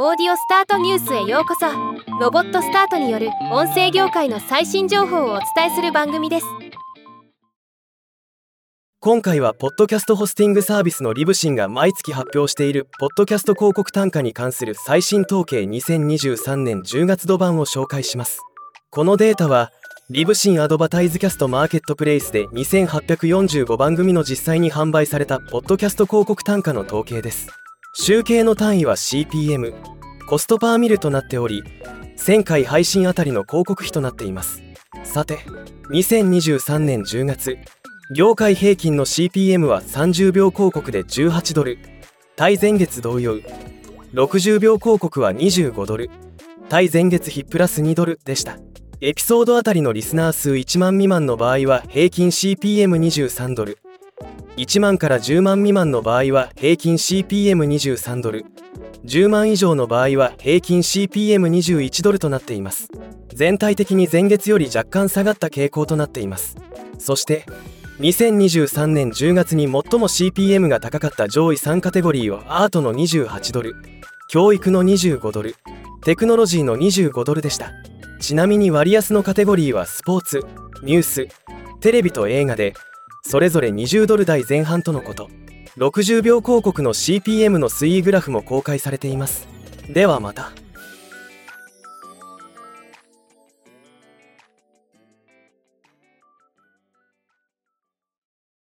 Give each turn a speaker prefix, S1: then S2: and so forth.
S1: オーディオスタートニュースへようこそ。ロボットスタートによる音声業界の最新情報をお伝えする番組です。
S2: 今回はポッドキャストホスティングサービスのリブシンが毎月発表しているポッドキャスト広告単価に関する最新統計2023年10月度版を紹介します。このデータはリブシンアドバタイズキャストマーケットプレイスで2845番組の実際に販売されたポッドキャスト広告単価の統計です。集計の単位は CPM コストパーミルとなっており1000回配信あたりの広告費となっています。さて2023年10月業界平均の CPM は30秒広告で18ドル。対前月同様60秒広告は25ドル。対前月比プラス2ドルでした。エピソードあたりのリスナー数1万未満の場合は平均 CPM23 ドル。1万から10万未満の場合は平均 CPM23 ドル。10万以上の場合は平均 CPM21 ドルとなっています。全体的に前月より若干下がった傾向となっています。そして2023年10月に最も CPM が高かった上位3カテゴリーはアートの28ドル。教育の25ドル。テクノロジーの25ドルでした。ちなみに割安のカテゴリーはスポーツニューステレビと映画でそれぞれ20ドル台前半とのこと。60秒広告の CPM の推移グラフも公開されています。ではまた。